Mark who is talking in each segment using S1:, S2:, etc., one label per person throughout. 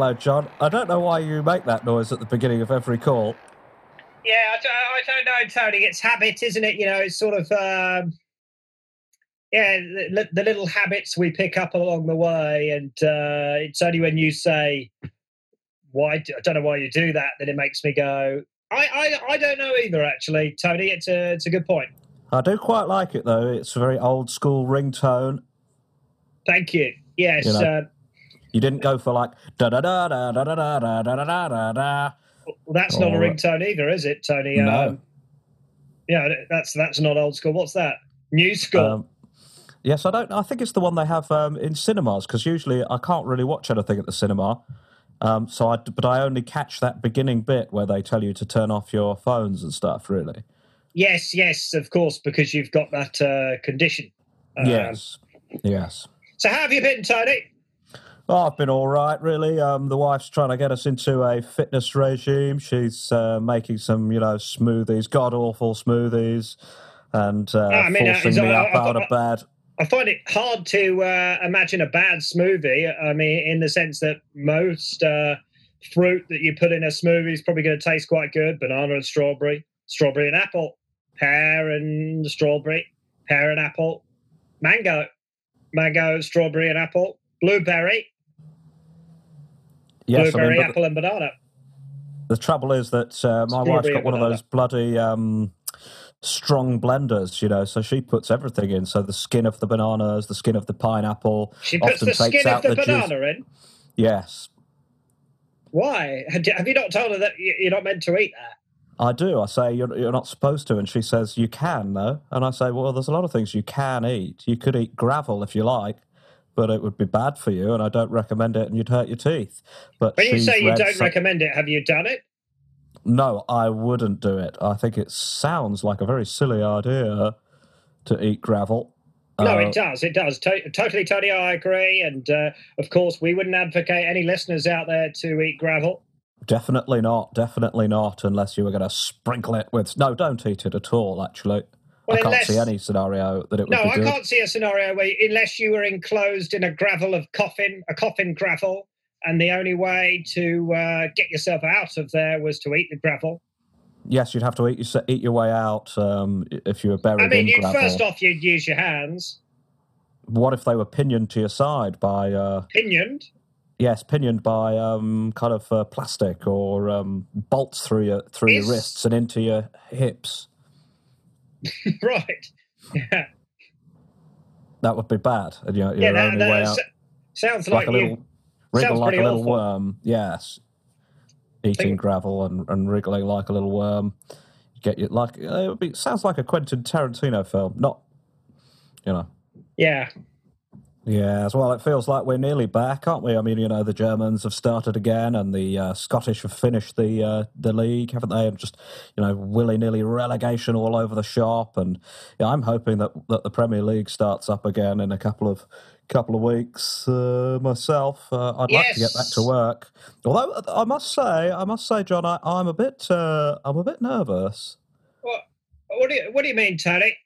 S1: Hello, John. I don't know why you make that noise at the beginning of every call.
S2: Yeah, I, don't- I don't know, Tony. It's habit, isn't it? You know, it's sort of um, yeah, the, the little habits we pick up along the way, and uh, it's only when you say, "Why?" do- I don't know why you do that. That it makes me go. I, I, I don't know either. Actually, Tony, it's a it's a good point.
S1: I do quite like it though. It's a very old school ringtone.
S2: Thank you. Yes.
S1: You know.
S2: uh,
S1: You didn't go for like da da da da da da da da da da da da.
S2: well, that's not a ringtone either, is it, Tony?
S1: No.
S2: Um, yeah, that's that's not old school. What's that? New school.
S1: Um, yes, I don't. I think it's the one they have um, in cinemas because usually I can't really watch anything at the cinema. Um, so I, but I only catch that beginning bit where they tell you to turn off your phones and stuff. Really.
S2: Yes, yes, of course, because you've got that uh, condition. Um,
S1: yes. Yes.
S2: So how have you been, Tony?
S1: Oh, I've been all right, really. Um, the wife's trying to get us into a fitness regime. She's uh, making some, you know, smoothies, god awful smoothies, and uh,
S2: I mean, uh,
S1: forcing
S2: is-
S1: me
S2: I-
S1: up
S2: I-
S1: out
S2: I-
S1: of bed.
S2: I find it hard to uh, imagine a bad smoothie. I mean, in the sense that most uh, fruit that you put in a smoothie is probably going to taste quite good. Banana and strawberry, strawberry and apple, pear and strawberry, pear and apple, mango, mango, strawberry and apple, blueberry,
S1: Yes, I mean,
S2: apple and banana.
S1: the trouble is that uh, my wife's got one of those bloody um, strong blenders, you know, so she puts everything in. So the skin of the bananas, the skin of the pineapple,
S2: She puts
S1: often
S2: the skin of
S1: out
S2: the
S1: the juice.
S2: banana in.
S1: Yes,
S2: Why? Have you not told her that you- you're not meant to eat that?
S1: I do. I say you're, you're not supposed to, and she says you can, though. And I say, well, there's a lot of things you can eat. You could eat gravel if you like, but it would be bad for you, and I don't recommend it, and you'd hurt your teeth. But
S2: When you say you don't recommend it, have you done it?
S1: no, I wouldn't do it. I think it sounds like a very silly idea to eat gravel.
S2: No,
S1: Uh,
S2: it does. It does. To- totally, Tony, I agree. And uh, of course, we wouldn't advocate any listeners out there to eat gravel.
S1: Definitely not. Definitely not, unless you were going to sprinkle it with. No, don't eat it at all. Actually,
S2: Well,
S1: I can't
S2: unless-
S1: see any scenario that it would
S2: No, I
S1: good.
S2: can't see a scenario where, unless you were enclosed in a gravel of coffin, a coffin gravel, and the only way to uh, get yourself out of there was to eat the gravel.
S1: Yes, you'd have to eat your, eat your way out um, if you were buried
S2: I mean,
S1: in
S2: you'd,
S1: gravel.
S2: first off, you'd use your hands,
S1: What if they were pinioned to your side by, uh,
S2: pinioned.
S1: yes, pinioned by um, kind of uh, plastic or um, bolts through your through
S2: Is-
S1: your wrists and into your hips?
S2: right. Yeah,
S1: That would be bad. And your,
S2: yeah that,
S1: only
S2: that
S1: way
S2: s-
S1: out,
S2: sounds
S1: like
S2: like,
S1: a
S2: you.
S1: little wriggle
S2: sounds
S1: like a little
S2: awful.
S1: worm. Yes, eating
S2: Think-
S1: gravel and, and wriggling like a little worm. Get you like uh, it would be, sounds like a Quentin Tarantino film. Not, you know.
S2: Yeah.
S1: Yes, well, it feels like we're nearly back, aren't we? I mean, you know, the Germans have started again, and the uh, Scottish have finished the uh, the league, haven't they? And just you know, willy nilly relegation all over the shop. And yeah, I'm hoping that that the Premier League starts up again in a couple of couple of weeks. Uh, myself, uh, I'd like to get back to work. Although uh, I must say, I must say, John, I, I'm a bit uh, I'm a bit nervous.
S2: What, what, do you, what do you mean, Tony?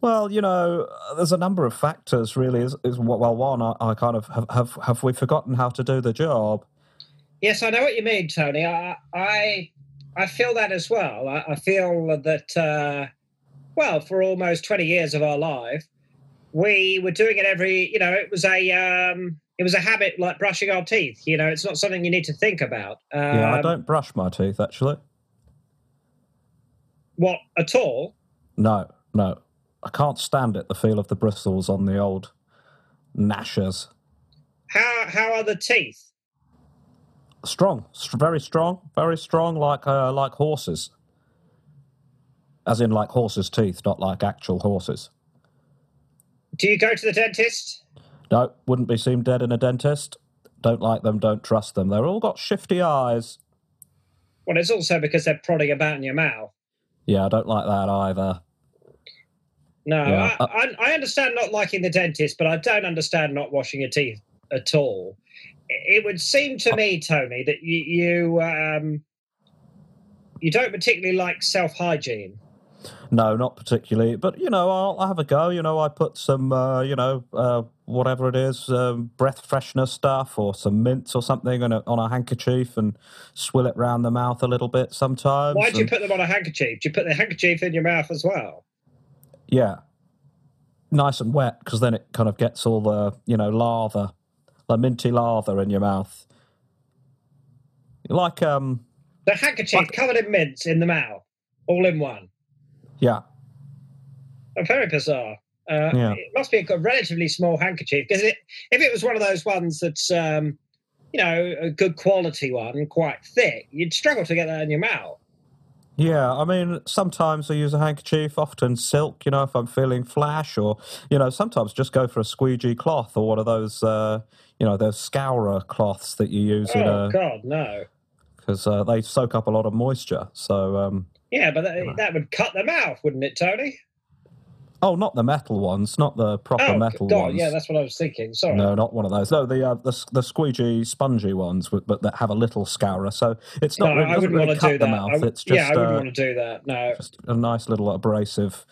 S1: Well, you know, there's a number of factors. Really, is, is well, one, I, I kind of have, have have we forgotten how to do the job?
S2: Yes, I know what you mean, Tony. I I, I feel that as well. I, I feel that uh, well, for almost twenty years of our life, we were doing it every. You know, it was a um, it was a habit like brushing our teeth. You know, it's not something you need to think about. Um,
S1: yeah, I don't brush my teeth actually.
S2: What at all?
S1: No, no, I can't stand it. The feel of the bristles on the old gnashers.
S2: How how are the teeth?
S1: Strong, very strong, very strong, like uh, like horses. As in, like horses' teeth, not like actual horses.
S2: Do you go to the dentist?
S1: No, wouldn't be seen dead in a dentist. Don't like them, don't trust them. They're all got shifty eyes.
S2: Well, it's also because they're prodding about in your mouth.
S1: Yeah, I don't like that either.
S2: No,
S1: Yeah,
S2: I,
S1: uh-
S2: I, I understand not liking the dentist, but I don't understand not washing your teeth at all. It would seem to me, Tony, that you you, um, you don't particularly like self hygiene.
S1: No, not particularly. But you know, I'll, I'll have a go. You know, I put some, uh, you know, uh, whatever it is, um, breath freshener stuff or some mints or something on a, on a handkerchief and swill it round the mouth a little bit sometimes.
S2: Why do you
S1: and-
S2: put them on a handkerchief? Do you put the handkerchief in your mouth as well?
S1: Yeah. Nice and wet because then it kind of gets all the, you know, lather, the minty lather in your mouth. Like, um,
S2: The handkerchief
S1: Like-
S2: covered in mints in the mouth, all in one.
S1: yeah,
S2: Oh, very bizarre. Uh,
S1: Yeah.
S2: It must be a relatively small handkerchief because it, if it was one of those ones that's, um, you know, a good quality one, quite thick, you'd struggle to get that in your mouth.
S1: Yeah, I mean, sometimes I use a handkerchief, often silk, you know, if I'm feeling flash, or, you know, sometimes just go for a squeegee cloth or one of those, uh, you know, those scourer cloths that you use in
S2: Oh
S1: a,
S2: God, no.
S1: because uh, they soak up a lot of moisture. So, um,
S2: Yeah, but that, that would cut the mouth, wouldn't it, Tony?
S1: Oh, not the metal ones, not the proper
S2: oh
S1: metal
S2: God,
S1: ones.
S2: yeah, that's what I was thinking. Sorry.
S1: No, not one of those. No, the uh, the the squeegee, spongy ones, but that have a little scourer. So it's not.
S2: No,
S1: really,
S2: I wouldn't
S1: really
S2: want to do
S1: the
S2: that.
S1: mouth.
S2: W-
S1: it's just
S2: yeah, I wouldn't
S1: uh,
S2: want to do that. No.
S1: just a nice little abrasive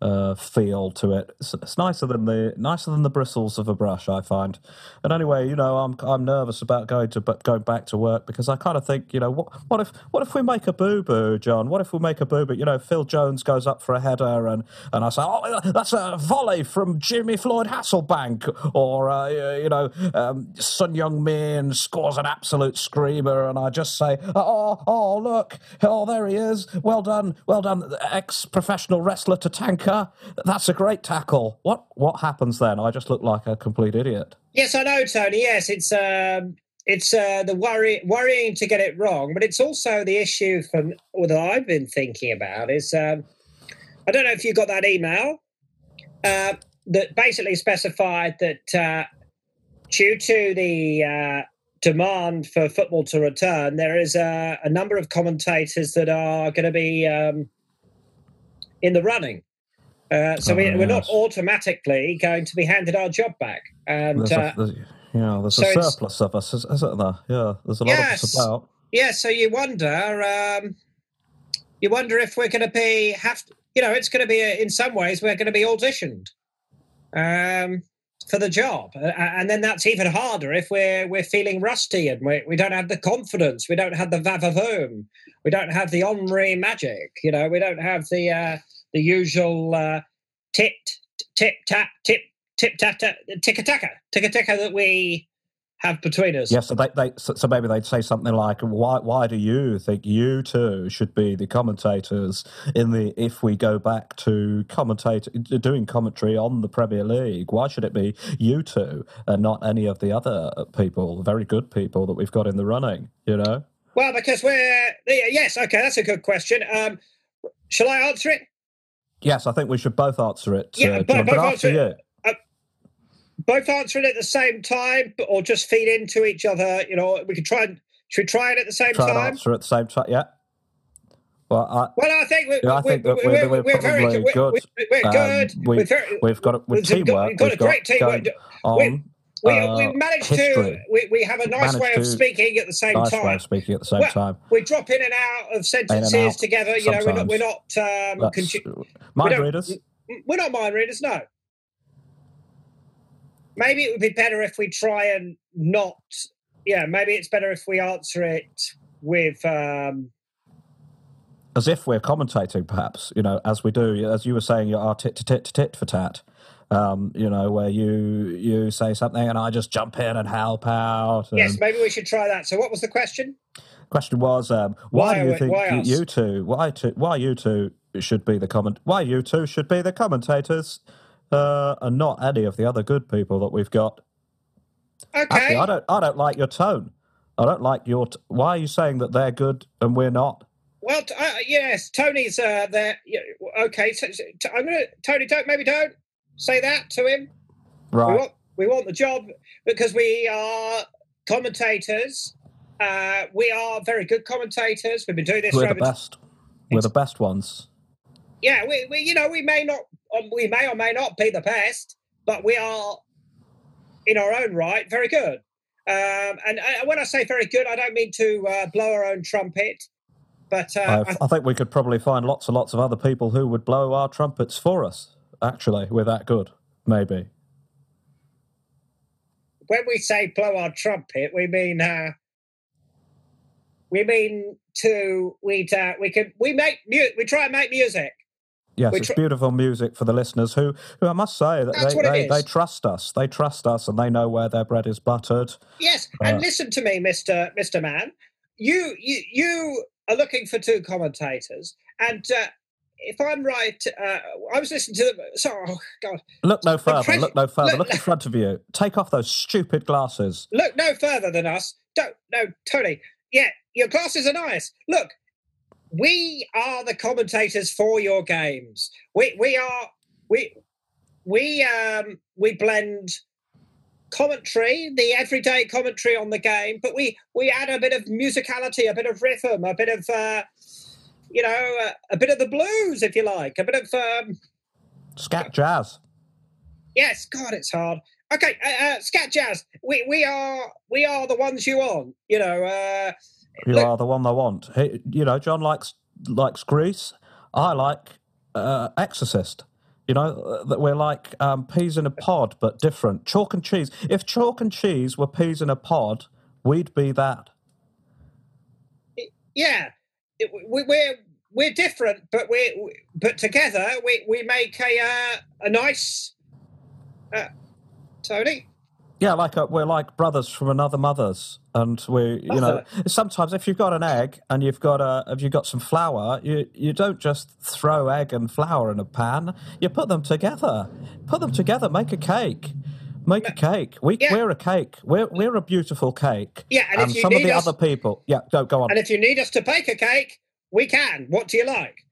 S1: uh, feel to it. It's, it's nicer than the nicer than the bristles of a brush, I find. And anyway, you know, I'm I'm nervous about going to but going back to work because I kind of think, you know, what what if what if we make a boo boo, John? What if we make a boo boo? You know, Phil Jones goes up for a header, and and I say, oh, that's a volley from Jimmy Floyd Hasselbaink, or uh, you know, um, Sun Young Min scores an absolute screamer, and I just say, oh, oh, look, oh, there he is. Well done, well done, ex professional wrestler to That's a great tackle. What what happens then? I just look like a complete idiot.
S2: Yes, I know, Tony. Yes, it's um, it's uh, the worry worrying to get it wrong, but it's also the issue from what I've been thinking about is um, I don't know if you got that email uh, that basically specified that uh, due to the uh, demand for football to return, there is a, a number of commentators that are going to be um, in the running. Uh, so
S1: Oh,
S2: we, we're not automatically going to be handed our job back. And
S1: There's,
S2: uh,
S1: a, there's, you know, there's
S2: so
S1: a surplus of us, is- isn't there? Yeah, there's a lot
S2: Yes.
S1: of us about.
S2: yeah, so you wonder, um, you wonder if we're going to be have, to, you know, it's going to be in some ways we're going to be auditioned um, for the job, uh, and then that's even harder if we're we're feeling rusty and we we don't have the confidence, we don't have the vavavoom, we don't have the Henry magic, you know, we don't have the uh, the usual uh, tip tip tap tip tip tap tap ticka taka ticka taka that we have between us.
S1: Yeah, so they, they so, so maybe they'd say something like, "Why why do you think you two should be the commentators in the if we go back to commentate doing commentary on the Premier League? Why should it be you two and not any of the other people, very good people that we've got in the running? You know."
S2: Well, because we're yes, okay, that's a good question. Um, shall I answer it?
S1: Yes, I think we should both answer it,
S2: Yeah,
S1: uh,
S2: both-
S1: John. But
S2: both
S1: after
S2: answer
S1: you,
S2: it. Both answer it at the same time, or just feed into each other. You know, we could try and should we try it at the same
S1: try and
S2: time?
S1: answer at the same time. Yeah. Well, I,
S2: Well, I think we're,
S1: Yeah, I
S2: we're,
S1: think that
S2: we're,
S1: we're-
S2: we're,
S1: we're
S2: very good. We're,
S1: good.
S2: we're, we're
S1: Um,
S2: good.
S1: we-
S2: we're very,
S1: we've got it with
S2: we've got-
S1: teamwork.
S2: we've got a great team.
S1: going on.
S2: we,
S1: uh,
S2: we've managed to. We, we have a nice
S1: Managed
S2: way of speaking at the same
S1: nice
S2: time.
S1: way of speaking at the same
S2: Well,
S1: time.
S2: We drop in and out of sentences
S1: out,
S2: together. You know, we're not, we're not um,
S1: That's, mind readers.
S2: we're not mind readers, no. Maybe it would be better if we try and not. Yeah, maybe it's better if we answer it with. Um,
S1: as if we're commentating, perhaps, you know, as we do, as you were saying, you are tit to tit to tit for tat. Um, you know, where you you say something and I just jump in and help out. And
S2: yes, maybe we should try that. So, what was the question?
S1: Question was, um, why,
S2: Why
S1: do you
S2: we-
S1: think
S2: why
S1: you, you two, why two, why you two should be the comment, why you two should be the commentators, uh, and not any of the other good people that we've got?
S2: Okay.
S1: Actually, I don't, I don't like your tone. I don't like your. T- why are you saying that they're good and we're not?
S2: Well, t- uh, yes, Tony's uh, there. Yeah, okay, so, so- t- I'm gonna Tony. Don't maybe don't say that to him. We
S1: Right.
S2: want we want the job because we are commentators. Uh, we are very good commentators. We've been doing this
S1: We're
S2: for
S1: the best. We're the best ones.
S2: yeah, we, we you know we may not um, we may or may not be the best, but we are in our own right very good. Um, and uh, when I say very good, I don't mean to uh, blow our own trumpet. But uh,
S1: I, I think we could probably find lots and lots of other people who would blow our trumpets for us. Actually, we're that good. Maybe.
S2: when we say blow our trumpet, we mean uh, we mean to we uh, we can we make mu- we try and make music.
S1: Yes, it's beautiful music for the listeners who, who I must say that they, they, they trust us. They trust us and they know where their bread is buttered.
S2: Yes,
S1: Uh,
S2: and listen to me, Mister Mister Man. You you you are looking for two commentators, and uh, if I'm right, uh, I was listening to them. So, oh God,
S1: Look no further. look no further.
S2: look-
S1: Look in front of you. Take off those stupid glasses.
S2: look no further than us. Don't no, Tony. Yeah, your glasses are nice. Look, we are the commentators for your games. We we are we we um we blend commentary, the everyday commentary on the game, but we we add a bit of musicality, a bit of rhythm, a bit of uh, you know, uh, a bit of the blues, if you like, a bit of um,
S1: Scat jazz.
S2: yes. God, it's hard. Okay, uh, uh, scat jazz. We we are we are the ones you want. You know. Uh,
S1: You
S2: Look-
S1: are the one they want. He, you know, John likes likes Grease. I like uh, Exorcist. You know, uh, that we're like um, peas in a pod, but different. Chalk and cheese. If chalk and cheese were peas in a pod, we'd be that.
S2: yeah, it, we, we're we're different, but we we- but together we we make a uh, a nice. Uh, Tony,
S1: Yeah, like uh we're like brothers from another mother's, and we, you know, sometimes if you've got an egg and you've got a, if you've got some flour, you you don't just throw egg and flour in a pan. You put them together, put them together, make a cake, make a cake. We
S2: Yeah.
S1: we're a cake. We're we're a beautiful cake.
S2: Yeah, and if you
S1: some of the
S2: us-
S1: other people, yeah, go go on.
S2: and if you need us to bake a cake, we can. What do you like?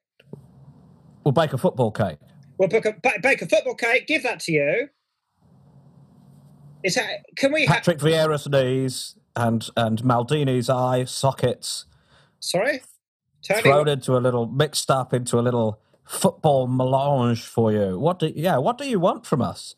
S1: We'll bake a football cake.
S2: We'll book a, bake a football cake. Give that to you. Is that? Can we? Ha-
S1: Patrick Vieira's knees and and Maldini's eye sockets.
S2: sorry, Tony.
S1: thrown into a little mixed up into a little football melange for you. What do yeah? What do you want from us?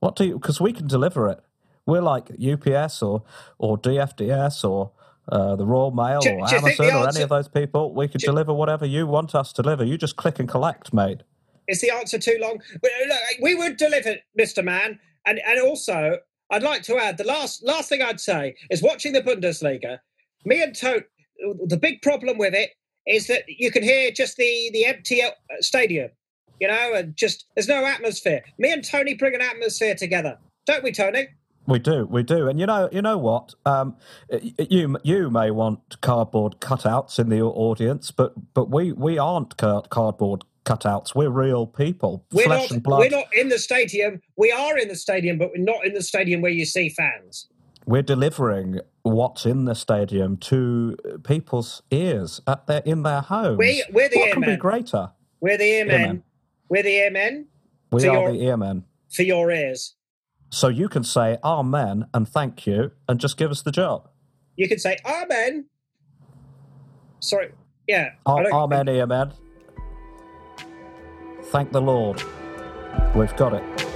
S1: What do you? Because we can deliver it. We're like UPS or or DFDS or uh, the Royal Mail
S2: Do-
S1: or
S2: do
S1: Amazon
S2: the
S1: or any of those people. We could deliver whatever you want us to deliver. You just click and collect, mate.
S2: Is the answer too long? But, look, we would deliver, Mister Man, and and also I'd like to add the last last thing I'd say is watching the Bundesliga. Me and Tote, the big problem with it is that you can hear just the the empty uh, stadium, you know, and just there's no atmosphere. Me and Tony bring an atmosphere together, don't we, Tony?
S1: We do, we do, and you know, you know what? Um, you you may want cardboard cutouts in the audience, but but we we aren't cardboard cutouts. We're real people,
S2: We're
S1: flesh
S2: not
S1: and blood.
S2: we're not in the stadium. We are in the stadium, but we're not in the stadium where you see fans.
S1: we're delivering what's in the stadium to people's ears at their in their homes.
S2: We we're the
S1: what can be greater?
S2: We're the earmen.
S1: Earmen.
S2: We're the earmen
S1: We are
S2: you're-
S1: the earmen.
S2: for your ears.
S1: So you can say amen and thank you and just give us the job.
S2: You can say Amen. Sorry. Yeah. I
S1: A-
S2: don't-
S1: Amen, amen. Thank the Lord. We've got it.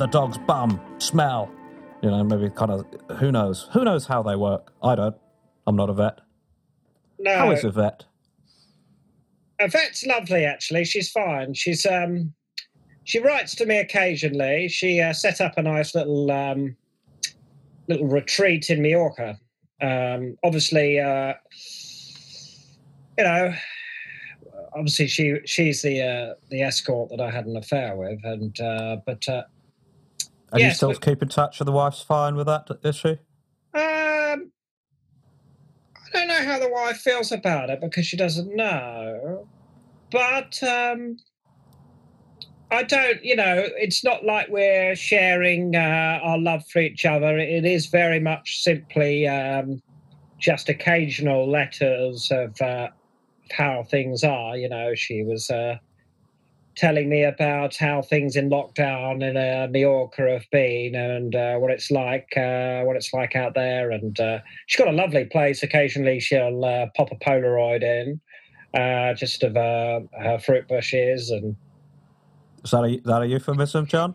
S1: Other dog's bum smell. You know, maybe kind of. Who knows? Who knows how they work? I don't. I'm not a vet.
S2: No.
S1: How is a vet?
S2: A vet's lovely, actually. She's fine. She's um, she writes to me occasionally. She uh, set up a nice little um, little retreat in Mallorca. Um, obviously, uh, you know, obviously she she's the uh, the escort that I had an affair with, and uh, but uh,
S1: And you still
S2: but-
S1: keep in touch with the wife's fine with that issue.
S2: Um, I don't know how the wife feels about it because she doesn't know. But um, I don't, you know, it's not like we're sharing uh, our love for each other. It is very much simply um, just occasional letters of uh, how things are. You know, she was uh, telling me about how things in lockdown in uh, Mallorca have been and uh, what it's like, uh, what it's like out there. And uh, she's got a lovely place. Occasionally, she'll uh, pop a Polaroid in, uh, just of her fruit bushes and.
S1: Is that a, that a euphemism, John?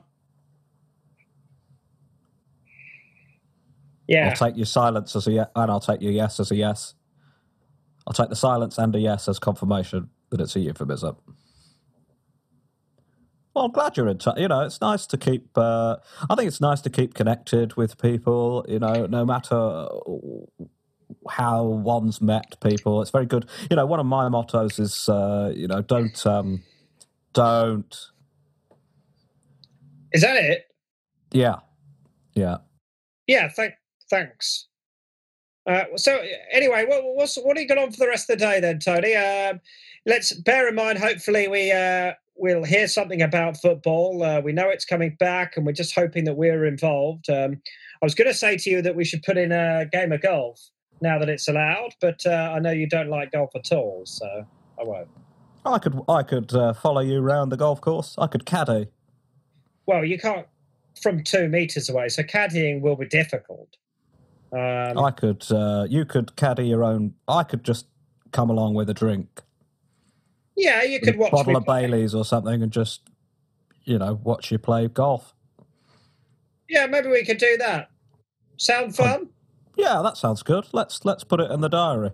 S2: Yeah.
S1: I'll take your silence as a yes, and I'll take your yes as a yes. I'll take the silence and a yes as confirmation that it's a euphemism. Well, I'm glad you're in touch. You know, it's nice to keep. Uh, I think it's nice to keep connected with people. You know, no matter how one's met people, it's very good. You know, one of my mottos is, uh, you know, don't, um, don't.
S2: Is that it?
S1: Yeah, yeah,
S2: yeah. Thank, thanks. Uh, so anyway, what, what's what are you got on for the rest of the day then, Tony? Uh, let's bear in mind. Hopefully, we uh, will hear something about football. Uh, we know it's coming back, and we're just hoping that we're involved. Um, I was going to say to you that we should put in a game of golf now that it's allowed, but uh, I know you don't like golf at all, so I won't.
S1: I could I could uh, follow you around the golf course. I could caddy.
S2: Well, you can't from two meters away, so caddying will be difficult.
S1: Um, I could, uh, you could caddy your own. I could just come along with a drink.
S2: Yeah, you could watch a
S1: bottle of Bailey's or something, and just you know watch you play golf.
S2: Yeah, maybe we could do that. Sound fun? Um,
S1: yeah, that sounds good. Let's let's put it in the diary.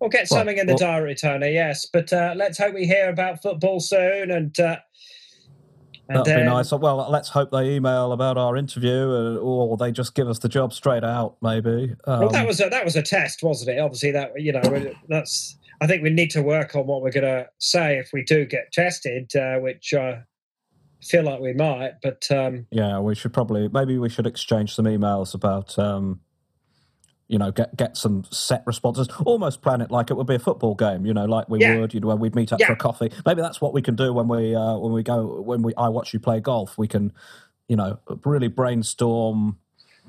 S2: We'll get something well, in the well, diary, Tony. Yes, but uh, let's hope we hear about football soon and. Uh,
S1: and That'd be nice. Well, let's hope they email about our interview, uh, or they just give us the job straight out. Maybe.
S2: Um, well, that um, was a, that was a test, wasn't it? Obviously, that you know that's. I think we need to work on what we're going to say if we do get tested, uh, which I feel like we might. But um,
S1: yeah, we should probably maybe we should exchange some emails about um, you know, get get some set responses. Almost plan it like it would be a football game. You know, like we yeah. would. You know, we'd meet up yeah. for a coffee. Maybe that's what we can do when we uh, when we go when we I watch you play golf. We can, you know, really brainstorm.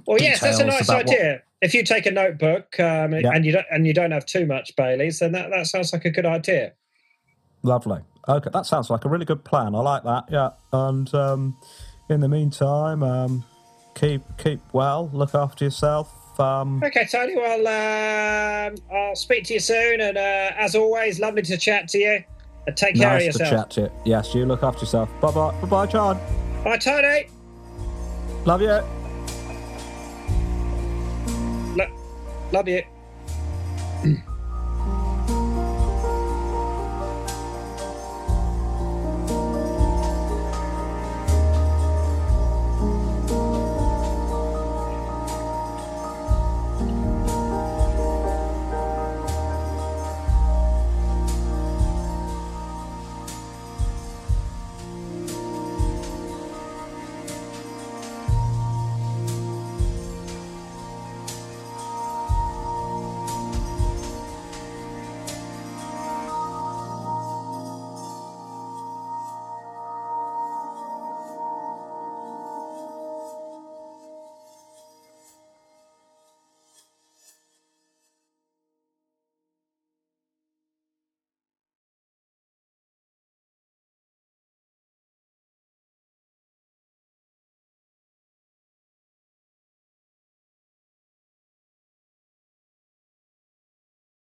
S2: Well, yes, that's a nice idea. What... If you take a notebook um, yeah. and you don't and you don't have too much Bailey's, then that, that sounds like a good idea.
S1: Lovely. Okay, that sounds like a really good plan. I like that. Yeah, and um, in the meantime, um, keep keep well. Look after yourself um,
S2: okay, Tony. Well, uh, I'll speak to you soon. And uh, as always, lovely to chat to you. And take
S1: nice
S2: care of yourself.
S1: Nice to chat to you. Yes, you look after yourself. Bye bye. Bye bye, John.
S2: Bye, Tony.
S1: Love you.
S2: Lo- love you.